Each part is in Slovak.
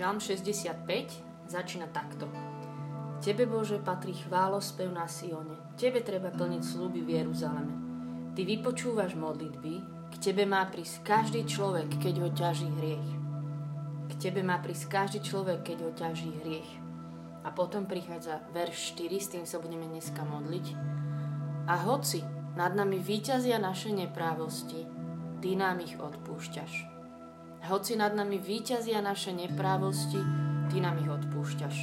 Žalm 65 začína takto. Tebe, Bože, patrí chválospev na Sione. Tebe treba plniť sluby v Jeruzaleme. Ty vypočúvaš modlitby, k Tebe má prísť každý človek, keď ho ťaží hriech. K Tebe má prísť každý človek, keď ho ťaží hriech. A potom prichádza verš 4, s tým sa budeme dneska modliť. A hoci nad nami výťazia naše neprávosti, Ty nám ich odpúšťaš. Hoci nad nami výťazia naše neprávosti, Ty nám ich odpúšťaš.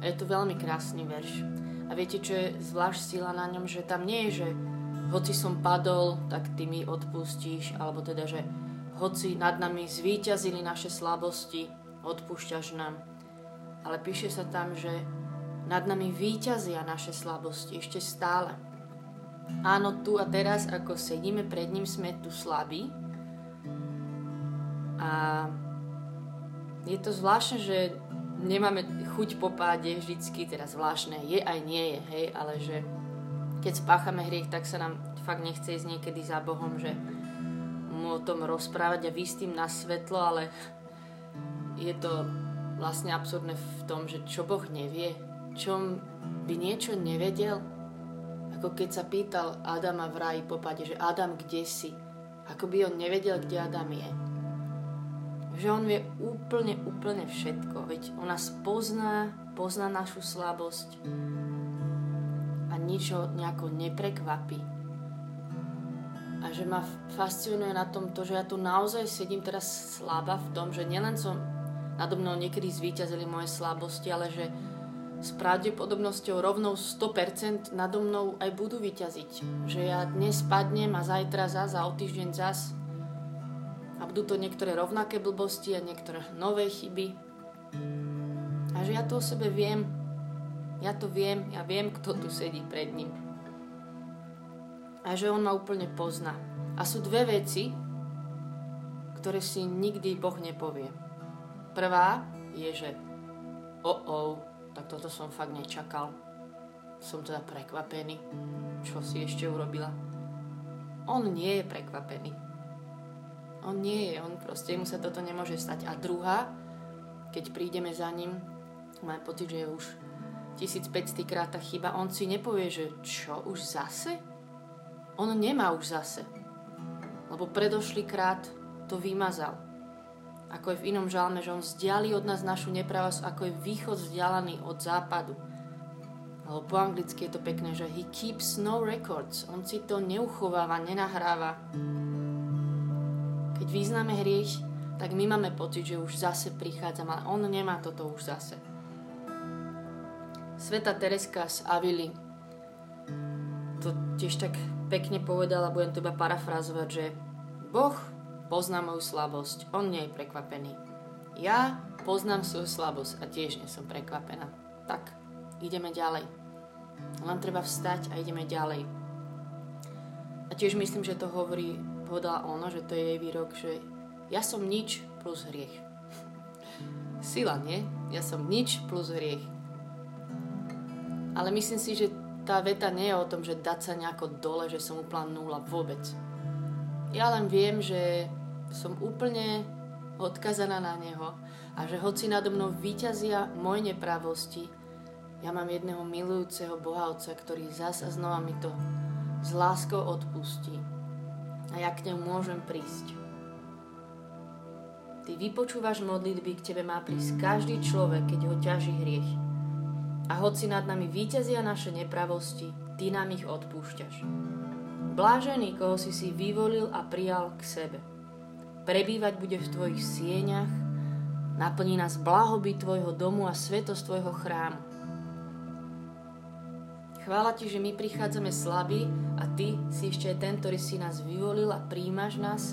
A je to veľmi krásny verš. A viete, čo je zvlášť sila na ňom? Že tam nie je, že hoci som padol, tak Ty mi odpustíš, alebo teda, že hoci nad nami zvíťazili naše slabosti, odpúšťaš nám. Ale píše sa tam, že nad nami výťazia naše slabosti ešte stále. Áno, tu a teraz, ako sedíme pred ním, sme tu slabí, a je to zvláštne, že nemáme chuť po páde vždycky, teda zvláštne je aj nie je, hej, ale že keď spáchame hriech, tak sa nám fakt nechce ísť niekedy za Bohom, že mu o tom rozprávať a vysť tým na svetlo, ale je to vlastne absurdné v tom, že čo Boh nevie, čo by niečo nevedel, ako keď sa pýtal Adama v ráji popade, že Adam, kde si? Ako by on nevedel, kde Adam je že on vie úplne, úplne všetko. Veď on nás pozná, pozná našu slabosť a nič nejako neprekvapí. A že ma fascinuje na tom to, že ja tu naozaj sedím teraz slaba v tom, že nielen som nado mnou niekedy zvíťazili moje slabosti, ale že s pravdepodobnosťou rovnou 100% nado mnou aj budú vyťaziť. Že ja dnes padnem a zajtra zas a o týždeň zas a budú to niektoré rovnaké blbosti a niektoré nové chyby. A že ja to o sebe viem. Ja to viem, ja viem, kto tu sedí pred ním. A že on ma úplne pozná. A sú dve veci, ktoré si nikdy Boh nepovie. Prvá je, že o oh, oh, tak toto som fakt nečakal. Som teda prekvapený. Čo si ešte urobila? On nie je prekvapený on nie je, on proste, mu sa toto nemôže stať. A druhá, keď prídeme za ním, má pocit, že je už 1500 krát tá chyba, on si nepovie, že čo, už zase? On nemá už zase. Lebo predošlý krát to vymazal. Ako je v inom žalme, že on vzdiali od nás našu nepravosť, ako je východ vzdialený od západu. Ale po anglicky je to pekné, že he keeps no records. On si to neuchováva, nenahráva vyznáme hriech, tak my máme pocit, že už zase prichádza, ale on nemá toto už zase. Sveta Tereska z Avily to tiež tak pekne povedala, budem to iba parafrázovať, že Boh pozná moju slabosť, on nie je prekvapený. Ja poznám svoju slabosť a tiež nie som prekvapená. Tak, ideme ďalej. Len treba vstať a ideme ďalej. A tiež myslím, že to hovorí povedala ona, že to je jej výrok, že ja som nič plus hriech. Sila, nie? Ja som nič plus hriech. Ale myslím si, že tá veta nie je o tom, že dať sa nejako dole, že som úplná nula vôbec. Ja len viem, že som úplne odkazaná na Neho a že hoci nado mnou vyťazia moje nepravosti, ja mám jedného milujúceho Boha Otca, ktorý zas a znova mi to s láskou odpustí a ja k nemu môžem prísť. Ty vypočúvaš modlitby, k tebe má prísť každý človek, keď ho ťaží hriech. A hoci nad nami výťazia naše nepravosti, ty nám ich odpúšťaš. Blážený, koho si si vyvolil a prijal k sebe. Prebývať bude v tvojich sieňach, naplní nás blahoby tvojho domu a svetosť tvojho chrámu. Chvála ti, že my prichádzame slabí a ty si ešte aj ten, ktorý si nás vyvolil a príjmaš nás,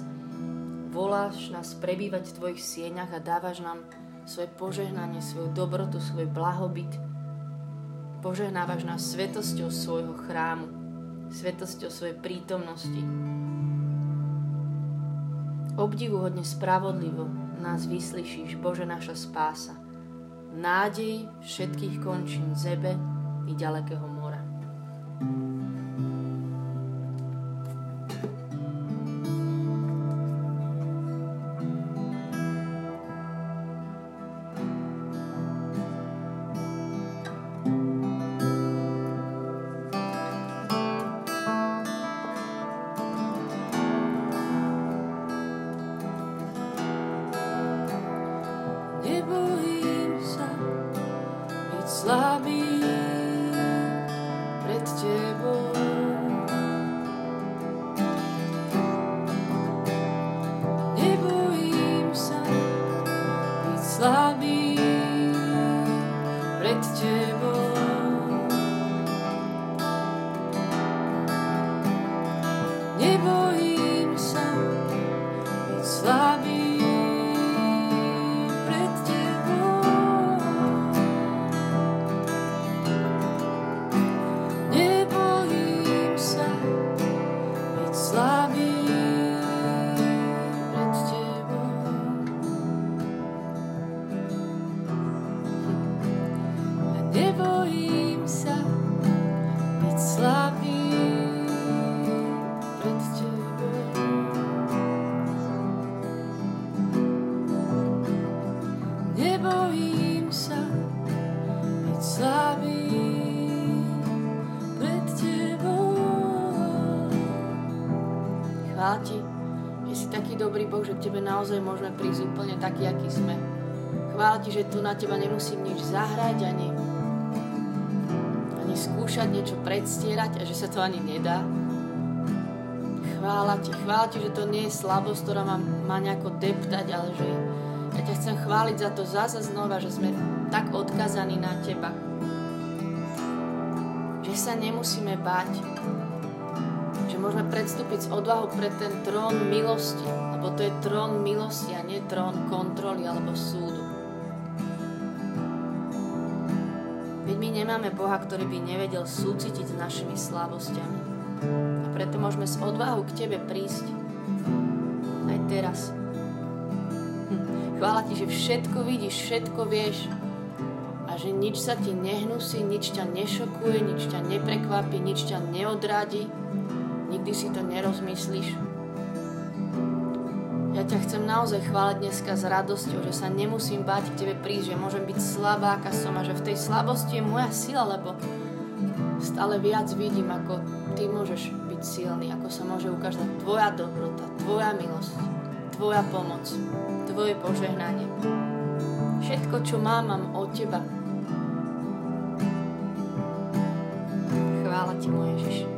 voláš nás prebývať v tvojich sieňach a dávaš nám svoje požehnanie, svoju dobrotu, svoj blahobyt. Požehnávaš nás svetosťou svojho chrámu, svetosťou svojej prítomnosti. Obdivuhodne spravodlivo nás vyslyšíš, Bože naša spása. Nádej všetkých končín zebe i ďalekého naozaj môžeme prísť úplne taký, aký sme. Chvála ti, že tu na teba nemusím nič zahrať, ani, ani skúšať niečo predstierať a že sa to ani nedá. Chvála ti, chvála ti, že to nie je slabosť, ktorá má, má nejako deptať, ale že ja ťa chcem chváliť za to zase znova, že sme tak odkazaní na teba. Že sa nemusíme báť, môžeme predstúpiť s odvahou pred ten trón milosti, lebo to je trón milosti a nie trón kontroly alebo súdu. Veď my nemáme Boha, ktorý by nevedel súcitiť s našimi slabosťami. A preto môžeme s odvahou k Tebe prísť. Aj teraz. Hm. Chvála Ti, že všetko vidíš, všetko vieš a že nič sa Ti nehnusí, nič ťa nešokuje, nič ťa neprekvapí, nič ťa neodradí. Nikdy si to nerozmyslíš ja ťa chcem naozaj chváliť dneska s radosťou, že sa nemusím báť k Tebe prísť, že môžem byť slabá, aká som a že v tej slabosti je moja sila, lebo stále viac vidím, ako Ty môžeš byť silný, ako sa môže ukázať Tvoja dobrota, Tvoja milosť, Tvoja pomoc, Tvoje požehnanie. Všetko, čo mám, mám od Teba. Chvála Ti, môj Ježiš.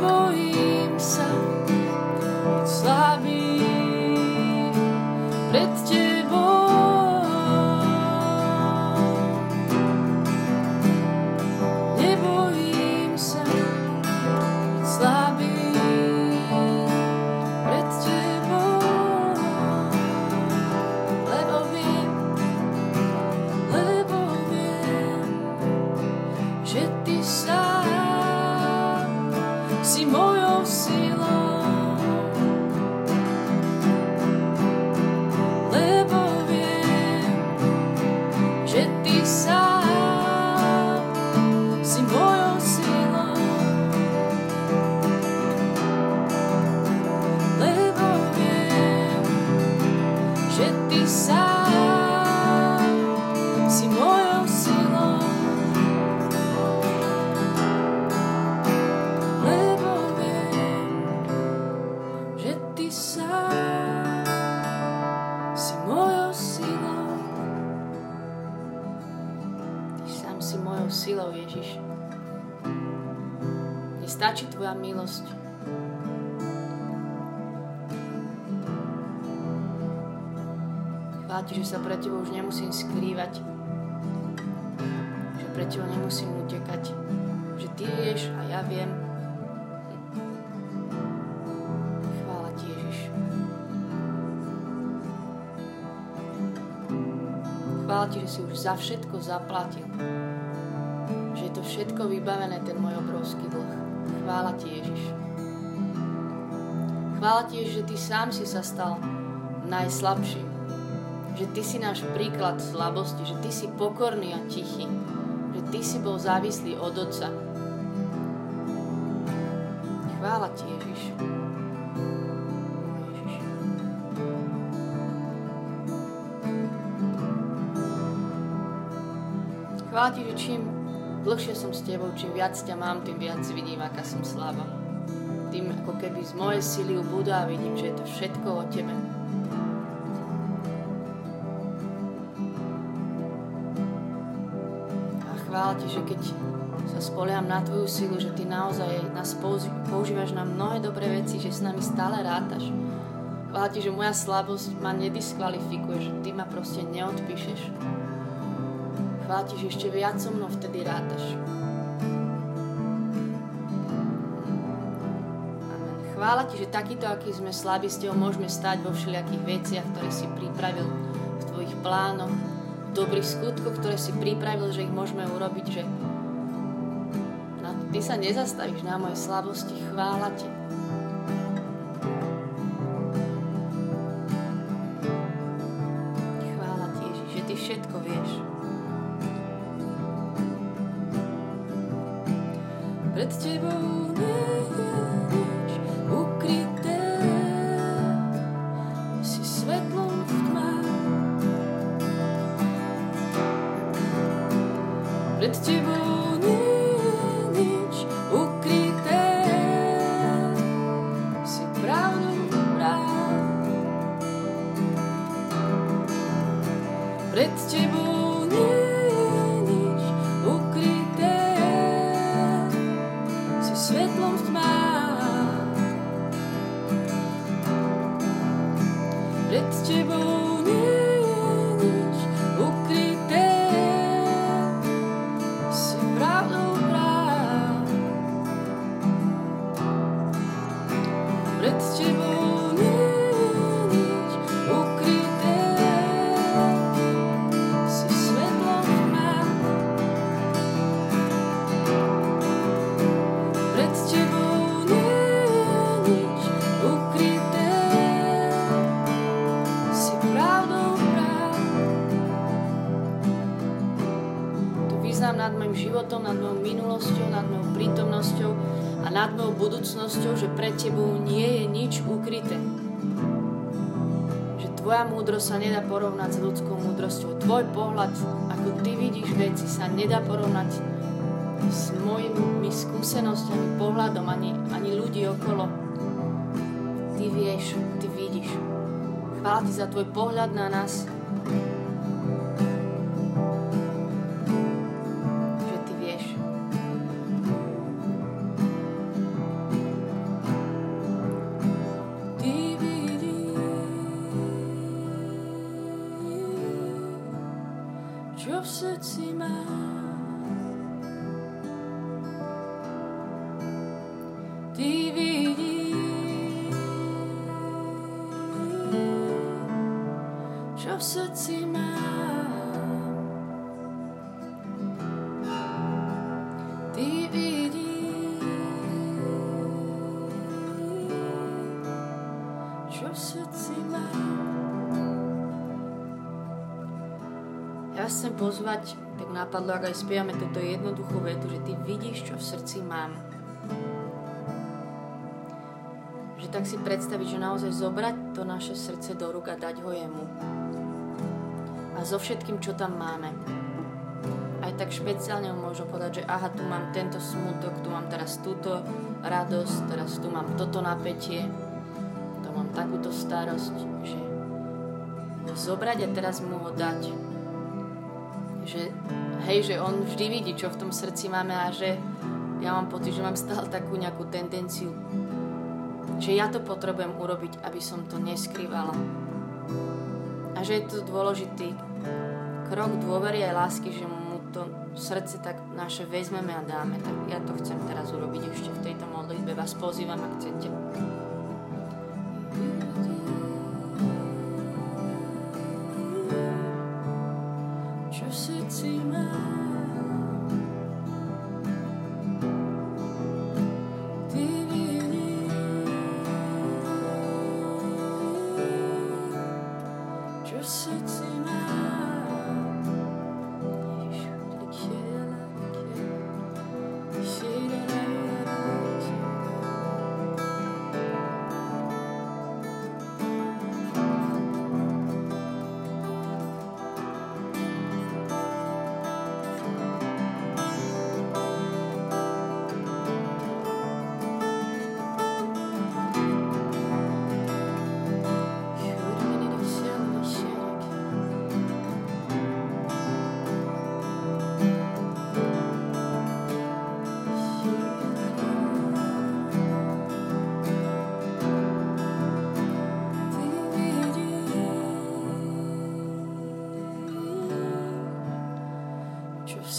Ja Ti, že sa pre Tebou už nemusím skrývať, že pre Tebou nemusím utekať, že Ty vieš a ja viem. Chvála Ti, Ježiš. Chvála Ti, že si už za všetko zaplatil. Že je to všetko vybavené, ten môj obrovský dlh. Chvála ti, Ježiš. Chvála ti, že ty sám si sa stal najslabším. Že ty si náš príklad slabosti, že ty si pokorný a tichý. Že ty si bol závislý od Otca. Chvála ti, Ježiš. Chvála ti, že čím dlhšie som s tebou, čím viac ťa mám, tým viac vidím, aká som slabá. Tým ako keby z mojej sily ubúda a vidím, že je to všetko o tebe. Chvála Ti, že keď sa spoliam na Tvoju silu, že Ty naozaj nás používaš na mnohé dobré veci, že s nami stále rátaš. Chvála že moja slabosť ma nediskvalifikuje, že Ty ma proste neodpíšeš. Chvála že ešte viac so mnou vtedy rátaš. Amen. Chvála Ti, že takýto, aký sme slabí, s Tebou môžeme stať vo všelijakých veciach, ktoré si pripravil v Tvojich plánoch, dobrých skutkoch, ktoré si pripravil, že ich môžeme urobiť, že Ty sa nezastavíš na mojej slabosti. Chvála Ti. Chvála Ti, Ježiš, že Ty všetko vieš. Pred Tebou nevieš životom, nad múdrosť sa nedá porovnať s ľudskou múdrosťou. Tvoj pohľad, ako ty vidíš veci, sa nedá porovnať s mojimi skúsenosťami, pohľadom, ani, ani ľudí okolo. Ty vieš, ty vidíš. Chvála ti za tvoj pohľad na nás, pozvať, tak napadlo, ak aj spievame túto jednoduchú vetu, že ty vidíš, čo v srdci mám. Že tak si predstaviť, že naozaj zobrať to naše srdce do rúk a dať ho jemu. A so všetkým, čo tam máme. Aj tak špeciálne môžem povedať, že aha, tu mám tento smutok, tu mám teraz túto radosť, teraz tu mám toto napätie, tu mám takúto starosť, že zobrať a teraz mu ho dať že hej, že on vždy vidí, čo v tom srdci máme a že ja mám pocit, že mám stále takú nejakú tendenciu, že ja to potrebujem urobiť, aby som to neskrývala. A že je to dôležitý krok dôvery aj lásky, že mu to srdce tak naše vezmeme a dáme. Tak ja to chcem teraz urobiť ešte v tejto modlitbe. Vás pozývam, ak chcete.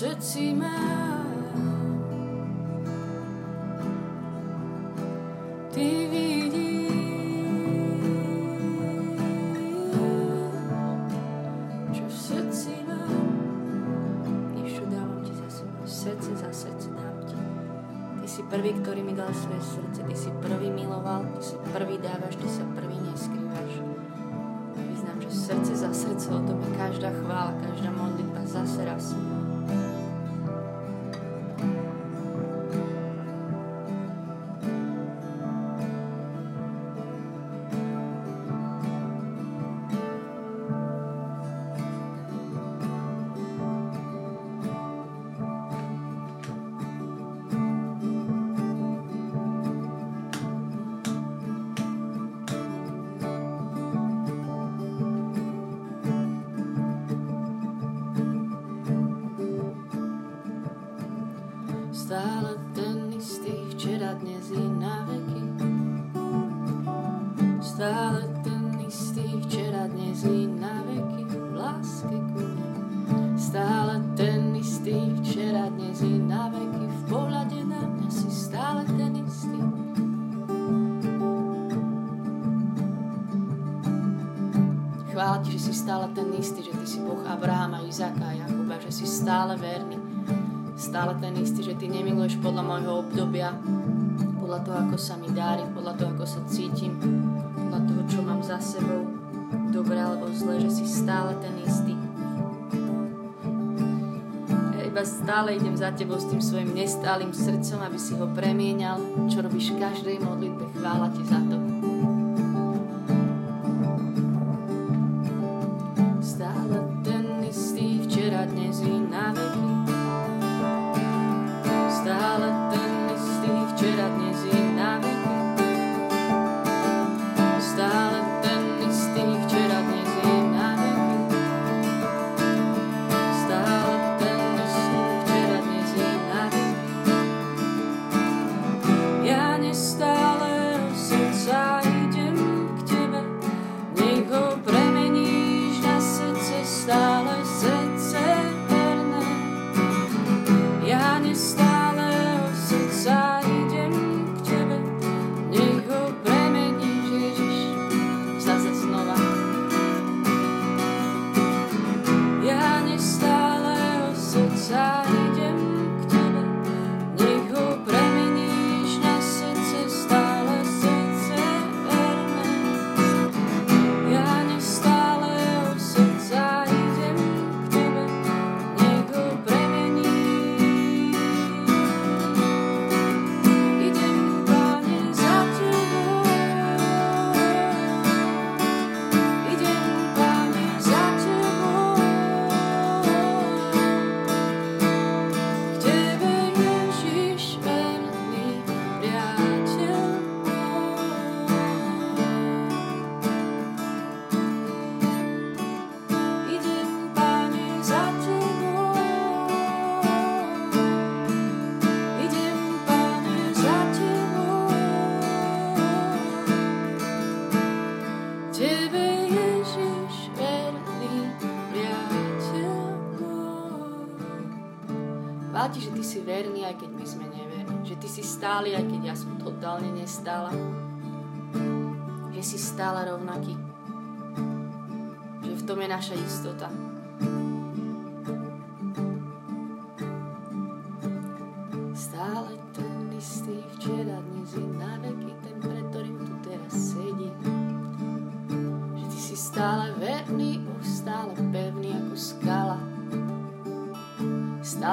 Srdci mám. Stále verný. Stále ten istý, že ty nemiluješ podľa môjho obdobia, podľa toho, ako sa mi dári, podľa toho, ako sa cítim, podľa toho, čo mám za sebou, dobré alebo zlé, že si stále ten istý. Ja iba stále idem za tebou s tým svojim nestálým srdcom, aby si ho premienial, čo robíš každej modlitbe. Chvála ti za to. Stáli, aj keď ja som totálne nestála. Že si stále rovnaký. Že v tom je naša istota.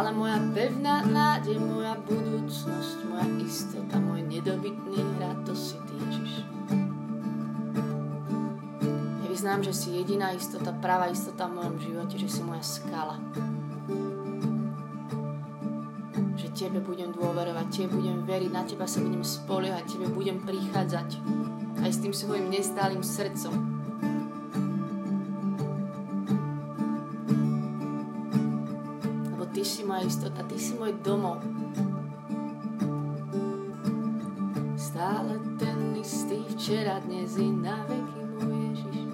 Stále moja pevná nádej, moja budúcnosť, moja istota, môj nedobytný hrad, to si ty, Ježiš. Ja vyznám, že si jediná istota, pravá istota v mojom živote, že si moja skala. Že Tebe budem dôverovať, Tebe budem veriť, na Teba sa budem spoliehať, Tebe budem prichádzať aj s tým svojim nestálým srdcom, si moja istota, Ty si môj domov. Stále ten istý včera, dnes i na veky, môj Ježiš.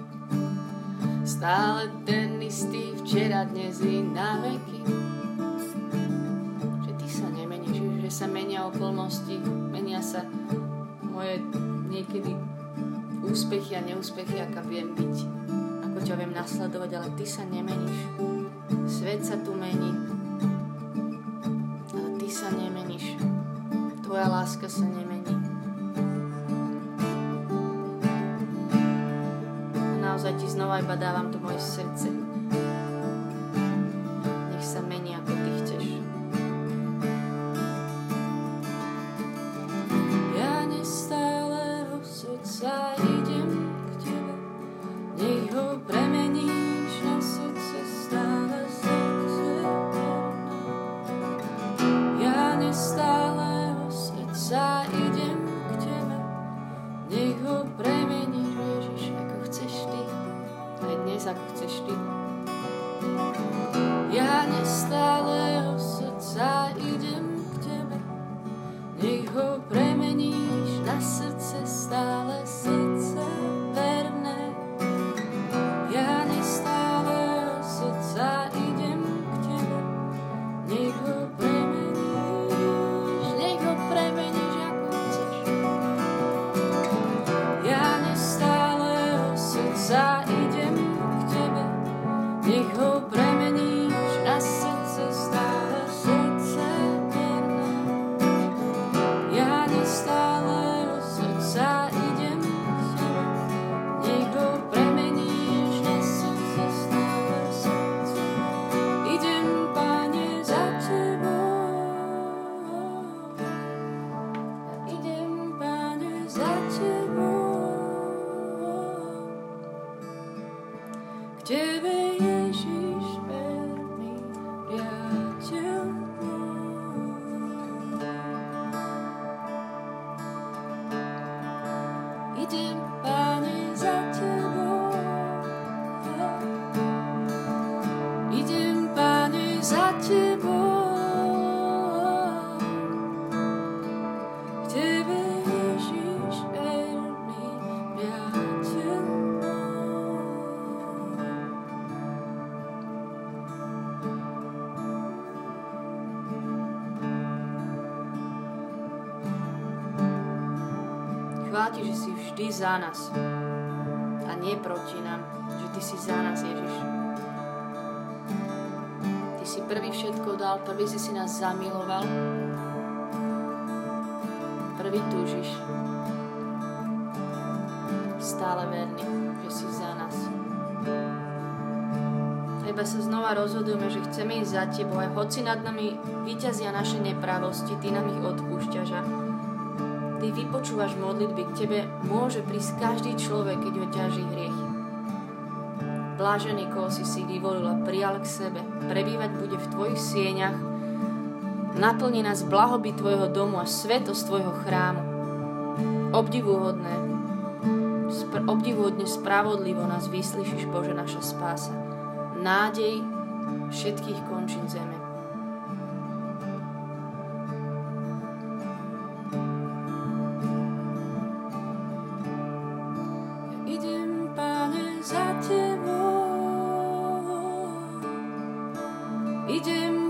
Stále ten istý včera, dnes i na veky. sa menia okolnosti, menia sa moje niekedy úspechy a neúspechy, aká viem byť, ako ťa viem nasledovať, ale ty sa nemeníš. Svet sa tu mení, láska sa nemení. A naozaj ti znova iba dávam to moje srdce. chvála Vždy za nás a nie proti nám, že Ty si za nás, Ježiš. Ty si prvý všetko dal, prvý si si nás zamiloval, prvý túžiš, stále verný, že si za nás. Iba sa znova rozhodujeme, že chceme ísť za Tebou, aj hoci nad nami vyťazia naše nepravosti, Ty nám ich odpúšťaš a Ty vypočúvaš modlitby, k Tebe môže prísť každý človek, keď ho ťaží hriech. Blážený, koho si si vyvolil a prijal k sebe, prebývať bude v Tvojich sieňach, naplní nás blahoby Tvojho domu a svetosť Tvojho chrámu. Obdivuhodné, spr- obdivuhodne spravodlivo nás vyslyšíš, Bože, naša spása. Nádej všetkých končín zeme. idem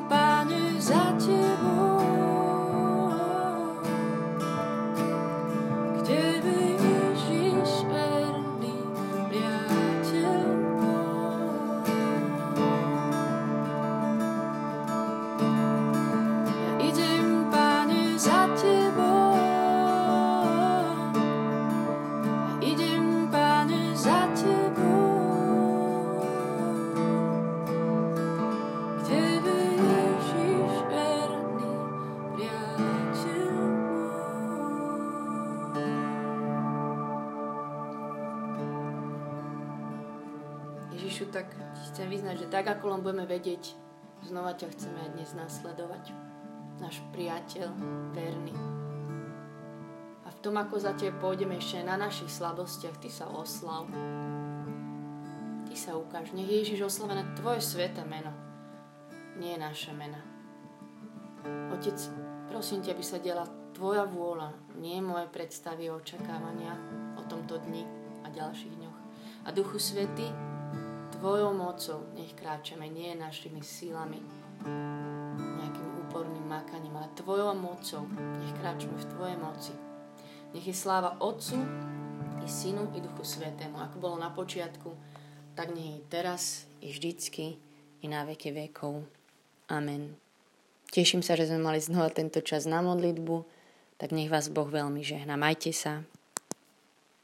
tak ako len budeme vedieť, znova ťa chceme aj dnes nasledovať. Náš priateľ, verný. A v tom, ako za tebe pôjdeme ešte na našich slabostiach, ty sa oslav. Ty sa ukáž. Nech Ježiš oslavené tvoje sveté meno. Nie naše mena. Otec, prosím ťa, aby sa diela tvoja vôľa, nie moje predstavy a očakávania o tomto dni a ďalších dňoch. A Duchu Svety, Tvojou mocou nech kráčame nie našimi sílami, nejakým úporným makaním, ale Tvojou mocou. Nech kráčame v Tvojej moci. Nech je sláva Otcu, i Synu, i Duchu Svetému, ako bolo na počiatku, tak nech je teraz, i vždycky, i na veky vekov. Amen. Teším sa, že sme mali znova tento čas na modlitbu, tak nech vás Boh veľmi žehna. Majte sa.